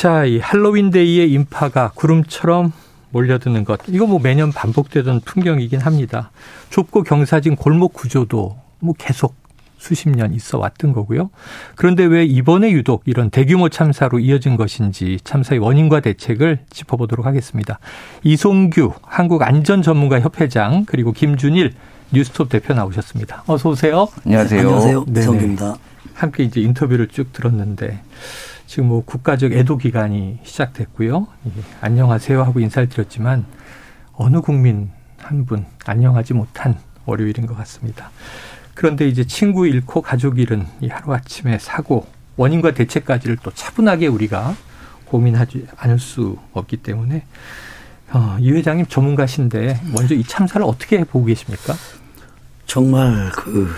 자, 이 할로윈데이의 인파가 구름처럼 몰려드는 것. 이거 뭐 매년 반복되던 풍경이긴 합니다. 좁고 경사진 골목 구조도 뭐 계속 수십 년 있어 왔던 거고요. 그런데 왜 이번에 유독 이런 대규모 참사로 이어진 것인지 참사의 원인과 대책을 짚어보도록 하겠습니다. 이송규 한국안전전문가협회장 그리고 김준일 뉴스톱 대표 나오셨습니다. 어서 오세요. 안녕하세요. 안녕하세요. 이송규입니다. 함께 이제 인터뷰를 쭉 들었는데 지금 뭐 국가적 애도 기간이 시작됐고요. 안녕하세요 하고 인사를 드렸지만 어느 국민 한 분 안녕하지 못한 월요일인 것 같습니다. 그런데 이제 친구 잃고 가족 잃은 이 하루아침의 사고 원인과 대책까지를 또 차분하게 우리가 고민하지 않을 수 없기 때문에 어, 이 회장님 전문가신데 먼저 이 참사를 어떻게 보고 계십니까? 정말 그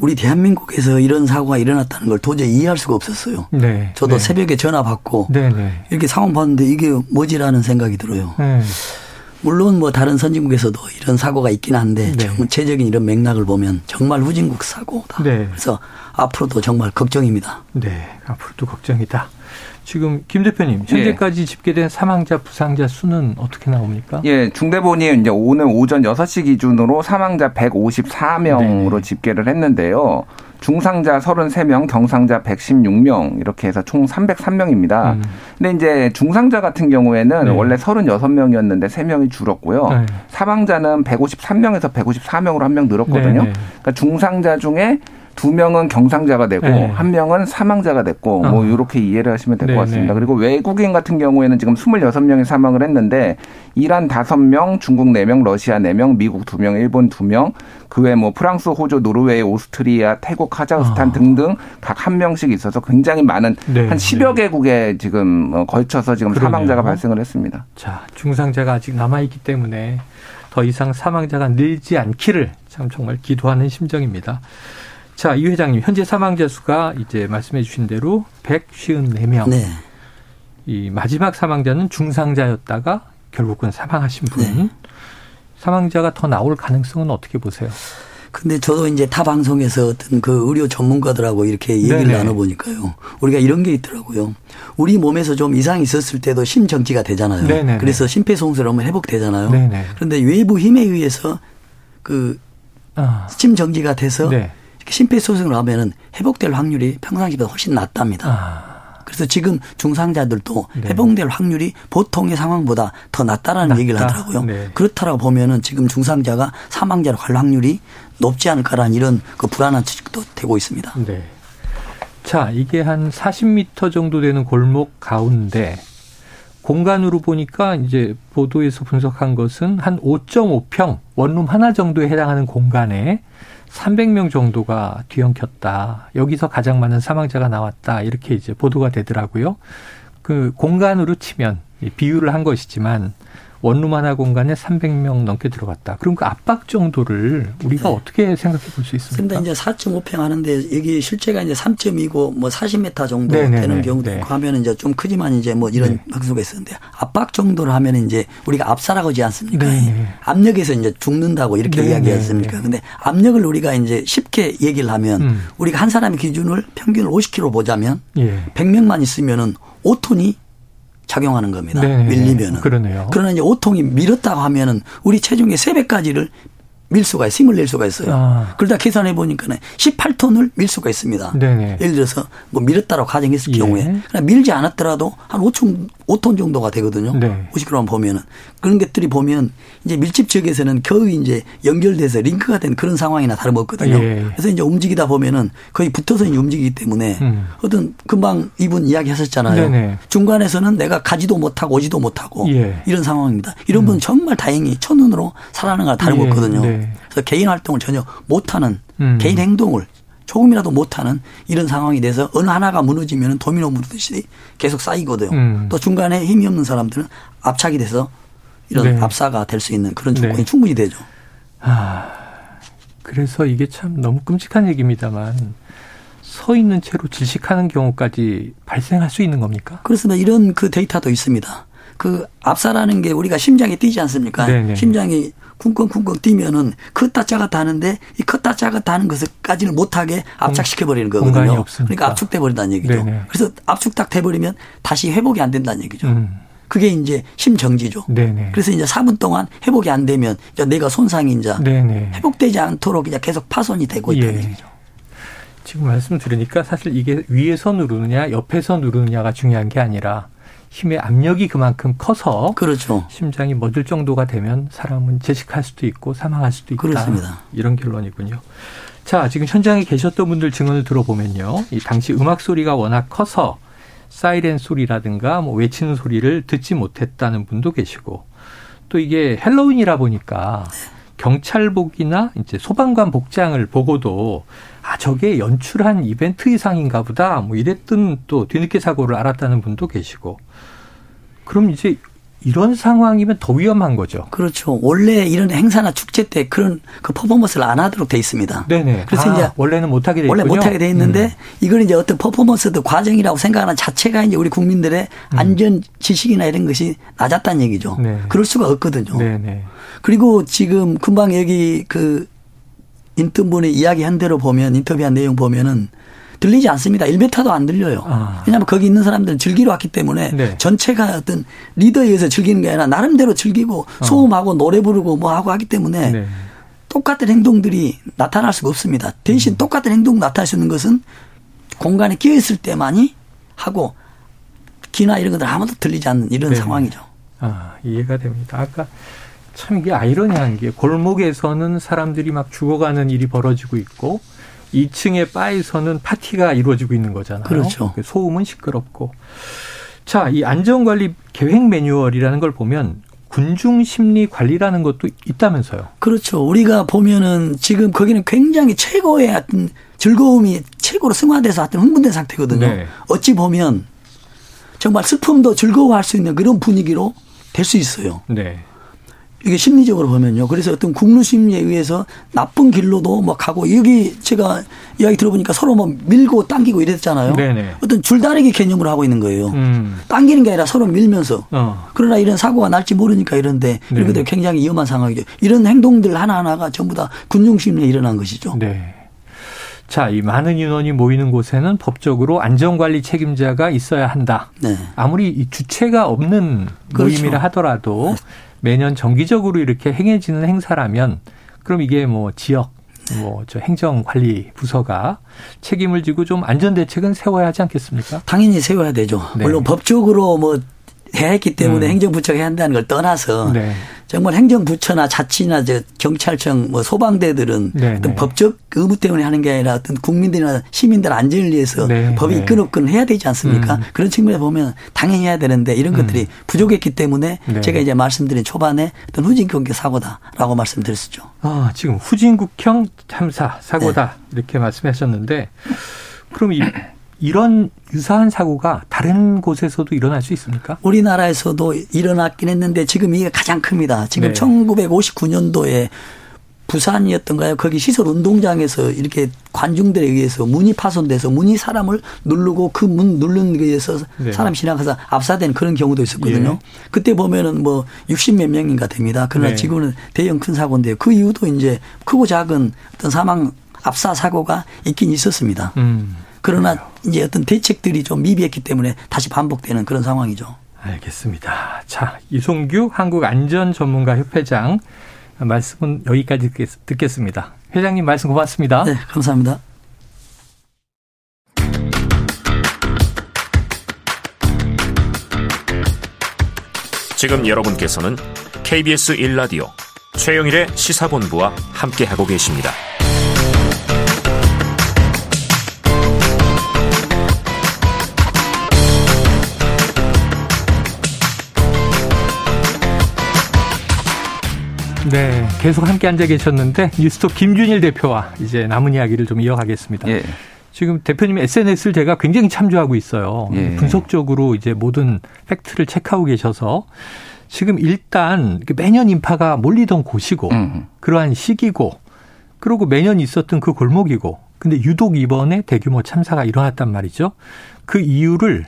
우리 대한민국에서 이런 사고가 일어났다는 걸 도저히 이해할 수가 없었어요. 네. 저도 네. 새벽에 전화 받고 네, 네. 이렇게 상황 봤는데 이게 뭐지라는 생각이 들어요. 네. 물론 뭐 다른 선진국에서도 이런 사고가 있긴 한데 네. 전체적인 이런 맥락을 보면 정말 후진국 사고다. 네. 그래서 앞으로도 정말 걱정입니다. 네, 앞으로도 걱정이다. 지금 김 대표님 현재까지 예. 집계된 사망자 부상자 수는 어떻게 나옵니까? 예, 중대본이 이제 오늘 오전 6시 기준으로 사망자 154명으로 네 집계를 했는데요. 중상자 33명, 경상자 116명 이렇게 해서 총 303명입니다. 음. 근데 이제 중상자 같은 경우에는 네. 원래 36명이었는데 3명이 줄었고요. 네. 사망자는 153명에서 154명으로 한 명 늘었거든요. 네, 네. 그러니까 중상자 중에 두 명은 경상자가 되고 네. 한 명은 사망자가 됐고 어. 뭐 이렇게 이해를 하시면 될것 네, 같습니다. 그리고 외국인 같은 경우에는 지금 26명이 사망을 했는데 이란 5명, 중국 4명, 러시아 4명, 미국 2명, 일본 2명, 그외뭐 프랑스, 호주, 노르웨이, 오스트리아, 태국, 카자흐스탄 어. 등등 각 한 명씩 있어서 굉장히 많은 네, 한 10여 개국에 지금 어, 걸쳐서 지금 그러네요. 사망자가 발생을 했습니다. 자, 중상자가 아직 남아 있기 때문에 더 이상 사망자가 늘지 않기를 참 정말 기도하는 심정입니다. 자, 이 회장님, 현재 사망자 수가 이제 말씀해 주신 대로 154명. 네. 이 마지막 사망자는 중상자였다가 결국은 사망하신 분. 네. 사망자가 더 나올 가능성은 어떻게 보세요? 근데 저도 이제 타 방송에서 어떤 그 의료 전문가들하고 이렇게 얘기를 네네. 나눠보니까요. 우리가 이런 게 있더라고요. 우리 몸에서 좀 이상이 있었을 때도 심정지가 되잖아요. 네네. 그래서 심폐소생술하면 회복되잖아요. 네네. 그런데 외부 힘에 의해서 그 아. 심정지가 돼서 네. 심폐소생을 하면은 회복될 확률이 평상시보다 훨씬 낮답니다. 아. 그래서 지금 중상자들도 네. 회복될 확률이 보통의 상황보다 더 낮다라는 낮다. 얘기를 하더라고요. 네. 그렇다라고 보면은 지금 중상자가 사망자로 갈 확률이 높지 않을까라는 이런 그 불안한 추측도 되고 있습니다. 네. 자, 이게 한 40m 정도 되는 골목 가운데 공간으로 보니까 이제 보도에서 분석한 것은 한 5.5평 원룸 하나 정도에 해당하는 공간에 300명 정도가 뒤엉켰다. 여기서 가장 많은 사망자가 나왔다. 이렇게 이제 보도가 되더라고요. 그 공간으로 치면 비유를 한 것이지만 원룸 하나 공간에 300명 넘게 들어갔다. 그럼 그 압박 정도를 우리가 네. 어떻게 생각해 볼 수 있습니까? 근데 이제 4.5평 하는데 여기 실제가 이제 3.2고 뭐 40m 정도 네네네. 되는 경우도 네. 있고 하면 이제 좀 크지만 이제 뭐 이런 네. 박수가 있었는데 압박 정도를 하면 이제 우리가 압사라고 하지 않습니까? 네 압력에서 이제 죽는다고 이렇게 네네. 이야기했습니까? 근데 압력을 우리가 이제 쉽게 얘기를 하면 음. 우리가 한 사람의 기준을 평균을 50kg 보자면 예. 100명만 있으면은 5톤이 작용하는 겁니다. 네. 밀리면은. 그러네요. 그러나 이제 오통이 밀었다고 하면은 우리 체중의 3배까지를 밀 수가 있어요. 힘을 낼 수가 있어요. 아. 그러다 계산해 보니까는 18톤을 밀 수가 있습니다. 네네. 예를 들어서 뭐 밀었다라고 가정했을 예. 경우에 그러나 밀지 않았더라도 한 5톤 5톤 정도가 되거든요. 네. 50g만 보면은 그런 것들이 보면 이제 밀집 지역에서는 거의 이제 연결돼서 링크가 된 그런 상황이나 다름없거든요. 예. 그래서 이제 움직이다 보면은 거의 붙어서 움직이기 때문에 음. 어떤 금방 이분 이야기하셨잖아요. 네네. 중간에서는 내가 가지도 못하고 오지도 못하고 예. 이런 상황입니다. 이런 분은 음. 정말 다행히 첫눈으로 살아나는 거 다름없거든요. 예. 네. 그래서 개인 활동을 전혀 못하는 음. 개인 행동을 조금이라도 못하는 이런 상황이 돼서 어느 하나가 무너지면 도미노 무너듯이 계속 쌓이거든요. 음. 또 중간에 힘이 없는 사람들은 압착이 돼서 이런 네. 압사가 될 수 있는 그런 조건이 네. 충분히 되죠. 아, 그래서 이게 참 너무 끔찍한 얘기입니다만 서 있는 채로 질식하는 경우까지 발생할 수 있는 겁니까? 그렇습니다. 이런 그 데이터도 있습니다. 그 압사라는 게 우리가 심장이 뛰지 않습니까? 네네. 네. 심장이 쿵쾅쿵쾅 뛰면은 컸다 작았다 하는데 이 컸다 작았다 하는 것까지는 못하게 압착시켜 버리는 거거든요. 그러니까 압축돼 버린다는 얘기죠. 네네. 그래서 압축 딱 돼 버리면 다시 회복이 안 된다는 얘기죠. 음. 그게 이제 심정지죠. 네네. 그래서 이제 4분 동안 회복이 안 되면 이제 내가 손상이 이제 네네. 회복되지 않도록 이제 계속 파손이 되고 있다는 예. 얘기죠. 지금 말씀 들으니까 사실 이게 위에서 누르느냐 옆에서 누르느냐가 중요한 게 아니라 힘의 압력이 그만큼 커서 그렇죠. 심장이 멎을 정도가 되면 사람은 제식할 수도 있고 사망할 수도 있다. 그렇습니다. 이런 결론이군요. 자, 지금 현장에 계셨던 분들 증언을 들어보면요. 이 당시 음악 소리가 워낙 커서 사이렌 소리라든가 뭐 외치는 소리를 듣지 못했다는 분도 계시고 또 이게 헬로윈이라 보니까 경찰복이나 이제 소방관 복장을 보고도 아 저게 연출한 이벤트 이상인가 보다 뭐 이랬던 또 뒤늦게 사고를 알았다는 분도 계시고 그럼 이제 이런 상황이면 더 위험한 거죠. 그렇죠. 원래 이런 행사나 축제 때 그런 그 퍼포먼스를 안 하도록 돼 있습니다. 네네. 그래서 아, 이제 원래는 못 하게 돼 원래 못 하게 돼 있는데 음. 이걸 이제 어떤 퍼포먼스도 과정이라고 생각하는 자체가 이제 우리 국민들의 음. 안전 지식이나 이런 것이 낮았다는 얘기죠. 네. 그럴 수가 없거든요. 네네. 그리고 지금 금방 여기 그 인턴분이 이야기한 대로 보면 인터뷰한 내용 보면은 들리지 않습니다. 1m도 안 들려요. 아. 왜냐하면 거기 있는 사람들은 즐기러 왔기 때문에 네. 전체가 어떤 리더에 의해서 즐기는 게 아니라 나름대로 즐기고 어. 소음하고 노래 부르고 뭐 하고 하기 때문에 네. 똑같은 행동들이 나타날 수가 없습니다. 대신 음. 똑같은 행동 나타날 수 있는 것은 공간에 끼어 있을 때만이 하고 기나 이런 것들 아무도 들리지 않는 이런 네. 상황이죠. 아, 이해가 됩니다. 아까 참 이게 아이러니한 게 골목에서는 사람들이 막 죽어가는 일이 벌어지고 있고 2층의 바에서는 파티가 이루어지고 있는 거잖아요. 그렇죠. 소음은 시끄럽고. 자, 이 안전관리 계획 매뉴얼이라는 걸 보면 군중 심리 관리라는 것도 있다면서요. 그렇죠. 우리가 보면은 지금 거기는 굉장히 최고의 어떤 즐거움이 최고로 승화돼서 하여튼 흥분된 상태거든요. 네. 어찌 보면 정말 슬픔도 즐거워할 수 있는 그런 분위기로 될 수 있어요. 네. 이게 심리적으로 보면요. 그래서 어떤 국루 심리에 의해서 나쁜 길로도 뭐 가고 여기 제가 이야기 들어보니까 서로 뭐 밀고 당기고 이랬잖아요. 네네. 어떤 줄다리기 개념으로 하고 있는 거예요. 음. 당기는 게 아니라 서로 밀면서. 어. 그러나 이런 사고가 날지 모르니까 이런데 이런 것들 굉장히 위험한 상황이죠. 이런 행동들 하나하나가 전부 다 군중 심리에 일어난 것이죠. 네. 자, 이 많은 인원이 모이는 곳에는 법적으로 안전관리 책임자가 있어야 한다. 네. 아무리 이 주체가 없는 그렇죠. 모임이라 하더라도 네. 매년 정기적으로 이렇게 행해지는 행사라면 그럼 이게 뭐 지역 뭐저 행정관리 부서가 책임을 지고 좀 안전 대책은 세워야 하지 않겠습니까? 당연히 세워야 되죠. 네. 물론 법적으로 뭐 했기 때문에 음. 행정부처가 해야 한다는 걸 떠나서 네. 정말 행정부처나 자치나 저 경찰청 뭐 소방대들은 네, 어떤 네. 법적 의무 때문에 하는 게 아니라 어떤 국민들이나 시민들 안전을 위해서 네, 법이 네. 이끌어끈 해야 되지 않습니까? 음. 그런 측면에 보면 당연히 해야 되는데 이런 음. 것들이 부족했기 때문에 네. 제가 이제 말씀드린 초반에 어떤 후진국형 사고다라고 말씀드렸었죠. 아 지금 후진국형 참사 사고다 이렇게 말씀하셨는데 그럼 이 이런 유사한 사고가 다른 곳에서도 일어날 수 있습니까? 우리나라에서도 일어났긴 했는데 지금 이게 가장 큽니다. 지금 네. 1959년도에 부산이었던가요? 거기 시설 운동장에서 이렇게 관중들에 의해서 문이 파손돼서 문이 사람을 누르고 그 문 누르는 데 의해서 네. 사람 지나가서 압사된 그런 경우도 있었거든요. 예. 그때 보면은 뭐 60 몇 명인가 됩니다. 그러나 네. 지금은 대형 큰 사고인데요. 그 이후도 이제 크고 작은 어떤 사망 압사 사고가 있긴 있었습니다. 음. 그러나 이제 어떤 대책들이 좀 미비했기 때문에 다시 반복되는 그런 상황이죠. 알겠습니다. 자, 이송규 한국안전전문가협회장 말씀은 여기까지 듣겠 습니다. 회장님 말씀 고맙습니다. 네, 감사합니다. 지금 여러분께서는 KBS 1라디오 최영일의 시사본부와 함께하고 계십니다. 네, 계속 함께 앉아 계셨는데 뉴스톱 김준일 대표와 이제 남은 이야기를 좀 이어가겠습니다. 예. 지금 대표님 SNS를 제가 굉장히 참조하고 있어요. 예. 분석적으로 이제 모든 팩트를 체크하고 계셔서 지금 일단 매년 인파가 몰리던 곳이고 음. 그러한 시기고 그리고 매년 있었던 그 골목이고 근데 유독 이번에 대규모 참사가 일어났단 말이죠. 그 이유를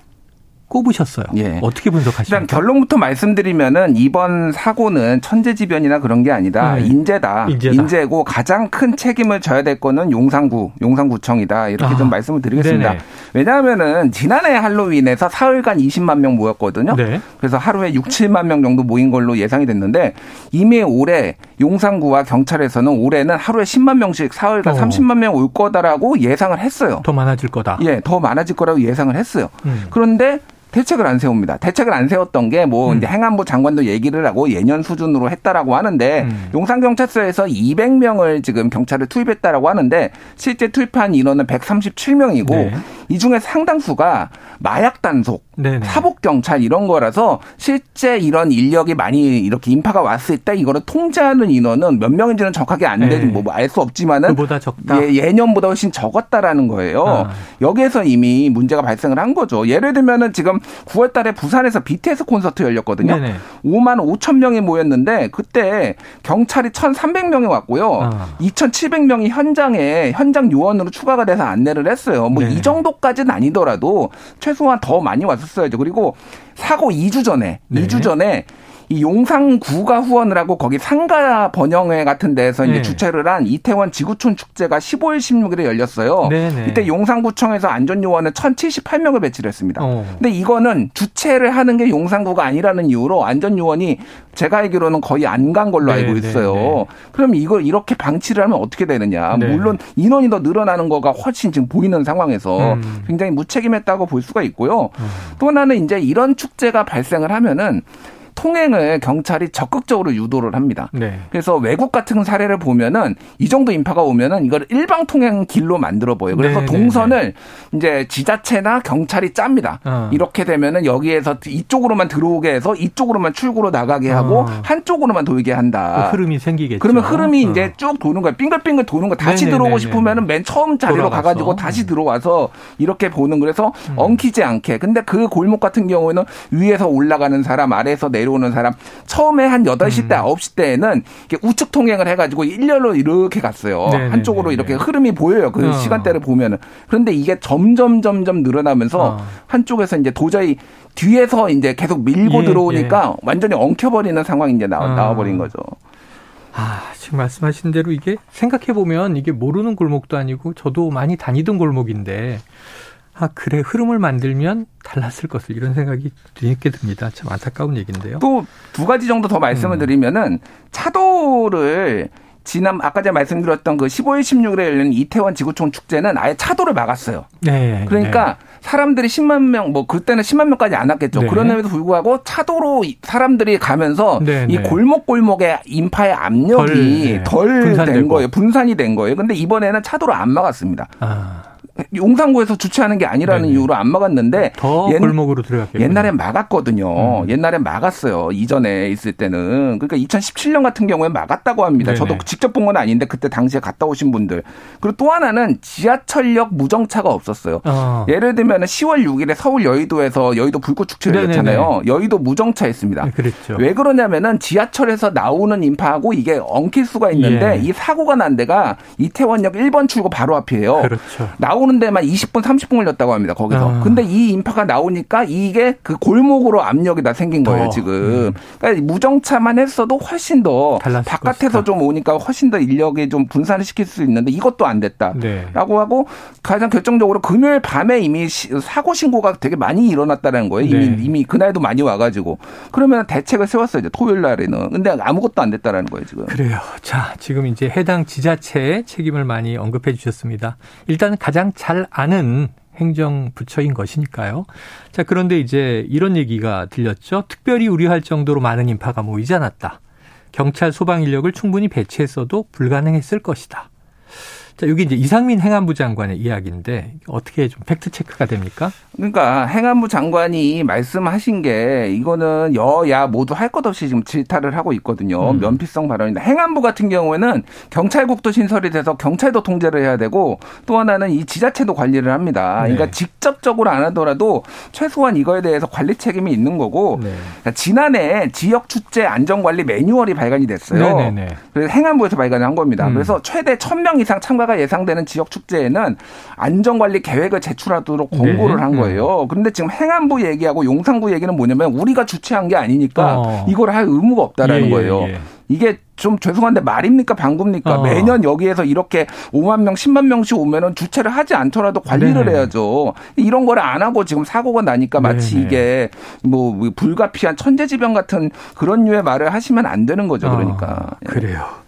꼽으셨어요. 예. 어떻게 분석하십니까? 일단 결론부터 말씀드리면은 이번 사고는 천재지변이나 그런 게 아니다. 네. 인재다. 인재다. 인재고 가장 큰 책임을 져야 될 거는 용산구, 용산구청이다. 이렇게 아. 좀 말씀을 드리겠습니다. 네네. 왜냐하면은 지난해 할로윈에서 사흘간 20만 명 모였거든요. 네. 그래서 하루에 6, 7만 명 정도 모인 걸로 예상이 됐는데 이미 올해 용산구와 경찰에서는 올해는 하루에 10만 명씩 사흘간 어. 30만 명 올 거다라고 예상을 했어요. 더 많아질 거다. 예, 더 많아질 거라고 예상을 했어요. 음. 그런데 대책을 안 세웁니다. 대책을 안 세웠던 게뭐 음. 이제 행안부 장관도 얘기를 하고 예년 수준으로 했다라고 하는데 음. 용산 경찰서에서 200명을 지금 경찰을 투입했다라고 하는데 실제 투입한 인원은 137명이고 네. 이 중에 상당수가 마약 단속, 네네. 사복 경찰 이런 거라서 실제 이런 인력이 많이 이렇게 인파가 왔을 때 이거를 통제하는 인원은 몇 명인지는 정확하게 안 되지 네. 뭐알 수 없지만은 그보다 적다. 예, 예년보다 훨씬 적었다라는 거예요. 아. 여기에서 이미 문제가 발생을 한 거죠. 예를 들면은 지금 9월 달에 부산에서 BTS 콘서트 열렸거든요. 네네. 5만 5천 명이 모였는데 그때 경찰이 1,300명이 왔고요. 아. 2,700명이 현장에 현장 요원으로 추가가 돼서 안내를 했어요. 뭐 이 정도 정도까지는 아니더라도 최소한 더 많이 왔 었어야죠. 그리고 사고 2주 전에 네. 2주 전에 이 용산구가 후원을 하고 거기 상가 번영회 같은 데서 네. 이제 주최를 한 이태원 지구촌 축제가 15일 16일에 열렸어요. 네네. 네. 이때 용산구청에서 안전요원을 1,078명을 배치를 했습니다. 어. 근데 이거는 주최를 하는 게 용산구가 아니라는 이유로 안전요원이 제가 알기로는 거의 안 간 걸로 네 알고 네, 있어요. 네 그럼 이걸 이렇게 방치를 하면 어떻게 되느냐. 네 물론 인원이 더 늘어나는 거가 훨씬 지금 보이는 상황에서 음. 굉장히 무책임했다고 볼 수가 있고요. 음. 또 하나는 이제 이런 축제가 발생을 하면은 통행을 경찰이 적극적으로 유도를 합니다. 네. 그래서 외국 같은 사례를 보면은 이 정도 인파가 오면은 이걸 일방 통행 길로 만들어 보여요. 그래서 네, 네 동선을 네, 이제 지자체나 경찰이 짭니다. 어. 이렇게 되면은 여기에서 이쪽으로만 들어오게 해서 이쪽으로만 출구로 나가게 하고 어. 한쪽으로만 돌게 한다. 그 흐름이 생기겠죠. 그러면 흐름이 어. 이제 쭉 도는 거예요. 빙글빙글 도는 거 다시 네네네네. 들어오고 싶으면은 맨 처음 자리로 돌아가서. 가가지고 다시 들어와서 이렇게 보는 그래서 음. 엉키지 않게. 근데 그 골목 같은 경우에는 위에서 올라가는 사람 아래에서 내려 내려오는 사람 처음에 한 8시 때, 음. 9시 때에는 우측 통행을 해가지고 일렬로 이렇게 갔어요. 네네네네. 한쪽으로 이렇게 흐름이 보여요. 그 어. 시간대를 보면은. 그런데 이게 점점 점점 늘어나면서 어. 한쪽에서 이제 도저히 뒤에서 이제 계속 밀고 예, 들어오니까 예. 완전히 엉켜버리는 상황이 이제 나와, 어. 나와버린 거죠. 아, 지금 말씀하신 대로 이게 생각해보면 이게 모르는 골목도 아니고 저도 많이 다니던 골목인데 아, 그래, 흐름을 만들면 달랐을 것을 이런 생각이 드게 듭니다. 참 안타까운 얘기인데요. 또 두 가지 정도 더 말씀을 음. 드리면은 차도를 지난 아까 제가 말씀드렸던 그 15일 16일에 열린 이태원 지구촌 축제는 아예 차도를 막았어요. 네. 그러니까 네. 사람들이 10만 명, 뭐 그때는 10만 명까지 안 왔겠죠. 네. 그런데도 불구하고 차도로 사람들이 가면서 네, 이 네. 골목 골목의 인파의 압력이 덜된 네. 거예요. 분산이 된 거예요. 근데 이번에는 차도를 안 막았습니다. 아. 용산구에서 주최하는 게 아니라는 네네. 이유로 안 막았는데 더 옛, 골목으로 들어갔겠요 옛날엔 막았거든요. 음. 옛날엔 막았어요. 이전에 있을 때는 그러니까 2017년 같은 경우에 막았다고 합니다. 네네. 저도 직접 본 건 아닌데 그때 당시에 갔다 오신 분들 그리고 또 하나는 지하철역 무정차가 없었어요. 어. 예를 들면 10월 6일에 서울 여의도에서 여의도 불꽃 축제를 했잖아요. 여의도 무정차 했습니다. 네, 그랬죠. 왜 그러냐면은 지하철에서 나오는 인파하고 이게 엉킬 수가 있는데 예. 이 사고가 난 데가 이태원역 1번 출구 바로 앞이에요. 그렇죠. 나오는 데만 20분, 30분 걸렸다고 합니다. 거기서. 아. 근데 이 인파가 나오니까 이게 그 골목으로 압력이 다 생긴 거예요, 어. 지금. 음. 그러니까 무정차만 했어도 훨씬 더 바깥에서. 좀 오니까 훨씬 더 인력이 좀 분산을 시킬 수 있는데 이것도 안 됐다라고 네. 하고 가장 결정적으로 금요일 밤에 이미 사고 신고가 되게 많이 일어났다는 거예요. 이미 네. 이미 그날도 많이 와가지고 그러면 대책을 세웠어요. 이제 토요일 날에는. 근데 아무것도 안 됐다라는 거예요, 지금. 그래요. 자, 지금 이제 해당 지자체의 책임을 많이 언급해 주셨습니다. 일단 가장 잘 아는 행정부처인 것이니까요. 자, 그런데 이제 이런 얘기가 들렸죠. 특별히 우려할 정도로 많은 인파가 모이지 않았다. 경찰 소방 인력을 충분히 배치했어도 불가능했을 것이다. 자, 여기 이제 이상민 행안부 장관의 이야기인데 어떻게 좀 팩트 체크가 됩니까? 그러니까 행안부 장관이 말씀하신 게 이거는 여야 모두 할 것 없이 지금 질타를 하고 있거든요. 음. 면피성 발언인데 행안부 같은 경우에는 경찰국도 신설이 돼서 경찰도 통제를 해야 되고 또 하나는 이 지자체도 관리를 합니다. 그러니까 네. 직접적으로 안 하더라도 최소한 이거에 대해서 관리 책임이 있는 거고 네. 그러니까 지난해 지역 축제 안전관리 매뉴얼이 발간이 됐어요. 네네네. 그래서 행안부에서 발간을 한 겁니다. 음. 그래서 최대 1000명 이상 참가 폐가가 예상되는 지역 축제에는 안전관리 계획을 제출하도록 권고를 네. 한 거예요. 그런데 지금 행안부 얘기하고 용산구 얘기는 뭐냐면 우리가 주최한 게 아니니까 어. 이걸 할 의무가 없다라는 예, 예 거예요. 예, 예. 이게 좀 죄송한데 말입니까 방구입니까? 어. 매년 여기에서 이렇게 5만 명, 10만 명씩 오면은 주최를 하지 않더라도 관리를 네 해야죠. 이런 거를 안 하고 지금 사고가 나니까 마치 네 이게 뭐 불가피한 천재지변 같은 그런 류의 말을 하시면 안 되는 거죠. 그러니까. 어. 그래요.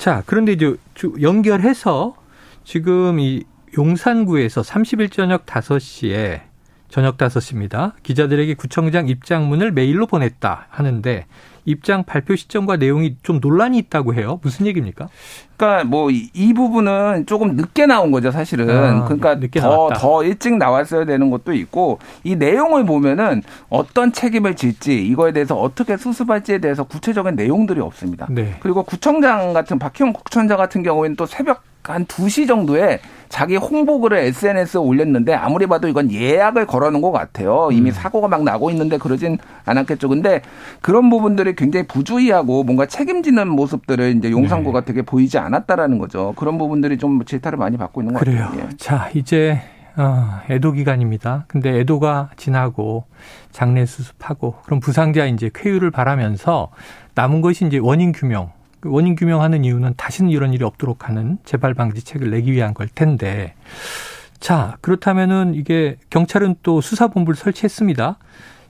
자, 그런데 이제 연결해서 지금 이 용산구에서 30일 저녁 5시에 저녁 5시입니다. 기자들에게 구청장 입장문을 메일로 보냈다 하는데 입장 발표 시점과 내용이 좀 논란이 있다고 해요. 무슨 얘기입니까? 그러니까 뭐 이 부분은 조금 늦게 나온 거죠, 사실은. 아, 그러니까 더더 일찍 나왔어야 되는 것도 있고 이 내용을 보면은 어떤 책임을 질지 이거에 대해서 어떻게 수습할지에 대해서 구체적인 내용들이 없습니다. 네. 그리고 구청장 같은 박희영 구청장 같은 경우에는 또 새벽 한 2시 정도에 자기 홍보글을 SNS에 올렸는데 아무리 봐도 이건 예약을 걸어놓은 것 같아요. 이미 음. 사고가 막 나고 있는데 그러진 않았겠죠. 근데 그런 부분들이 굉장히 부주의하고 뭔가 책임지는 모습들을 이제 용산구가 네. 되게 보이지 않았다라는 거죠. 그런 부분들이 좀 질타를 많이 받고 있는 것 그래요. 같아요. 예. 자, 이제 어, 애도 기간입니다. 근데 애도가 지나고 장례 수습하고 그럼 부상자 이제 쾌유를 바라면서 남은 것이 이제 원인 규명 그 원인 규명하는 이유는 다시는 이런 일이 없도록 하는 재발 방지책을 내기 위한 걸 텐데 자 그렇다면은 이게 경찰은 또 수사본부를 설치했습니다.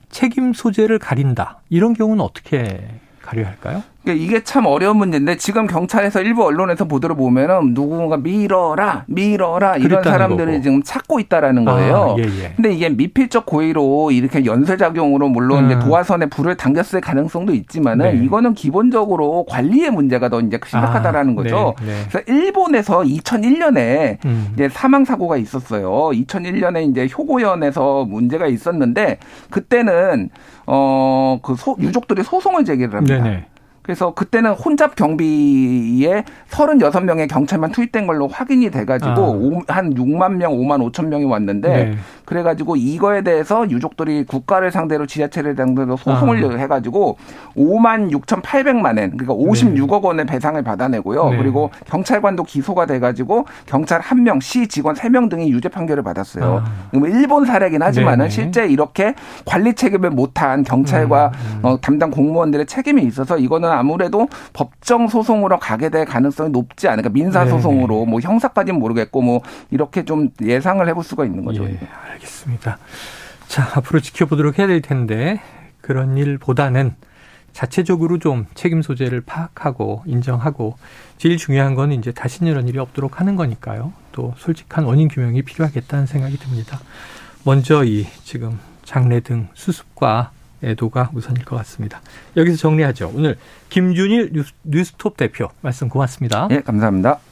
책임 소재를 가린다 이런 경우는 어떻게 가려 할까요? 그러니까 이게 참 어려운 문제인데 지금 경찰에서 일부 언론에서 보도를 보면은 누군가 밀어라 밀어라 이런 사람들을 거고. 지금 찾고 있다라는 아, 거예요. 아, 예, 예. 근데 이게 미필적 고의로 이렇게 연쇄 작용으로 물론 음. 이제 도화선에 불을 당겼을 가능성도 있지만은 네. 이거는 기본적으로 관리의 문제가 더 이제 심각하다라는 아, 거죠. 네, 네. 그래서 일본에서 2001년에 음. 이제 사망 사고가 있었어요. 2001년에 이제 효고현에서 문제가 있었는데 그때는 어그 유족들이 소송을 제기를 합니다. 그래서 그때는 혼잡 경비에 36명의 경찰만 투입된 걸로 확인이 돼가지고 아. 한 6만 명, 5만 5천 명이 왔는데 네. 그래가지고 이거에 대해서 유족들이 국가를 상대로 지자체를 상대로 소송을 아. 해가지고 5만 6천 8백만 엔, 그러니까 56억 원의 배상을 받아내고요. 네. 그리고 경찰관도 기소가 돼가지고 경찰 한 명, 시 직원 3명 등이 유죄 판결을 받았어요. 아. 일본 사례긴 하지만은 네 실제 이렇게 관리 책임을 못한 경찰과 음, 음. 어, 담당 공무원들의 책임이 있어서 이거는 아무래도 법정 소송으로 가게 될 가능성이 높지 않을까. 민사 소송으로. 뭐 형사까지는 모르겠고 뭐 이렇게 좀 예상을 해볼 수가 있는 거죠. 예, 알겠습니다. 자, 앞으로 지켜보도록 해야 될 텐데 그런 일보다는 자체적으로 좀 책임 소재를 파악하고 인정하고 제일 중요한 건 이제 다시 이런 일이 없도록 하는 거니까요. 또 솔직한 원인 규명이 필요하겠다는 생각이 듭니다. 먼저 이 지금 장례 등 수습과 애도가 우선일 것 같습니다. 여기서 정리하죠. 오늘 김준일 뉴스, 뉴스톱 대표 말씀 고맙습니다. 네, 감사합니다.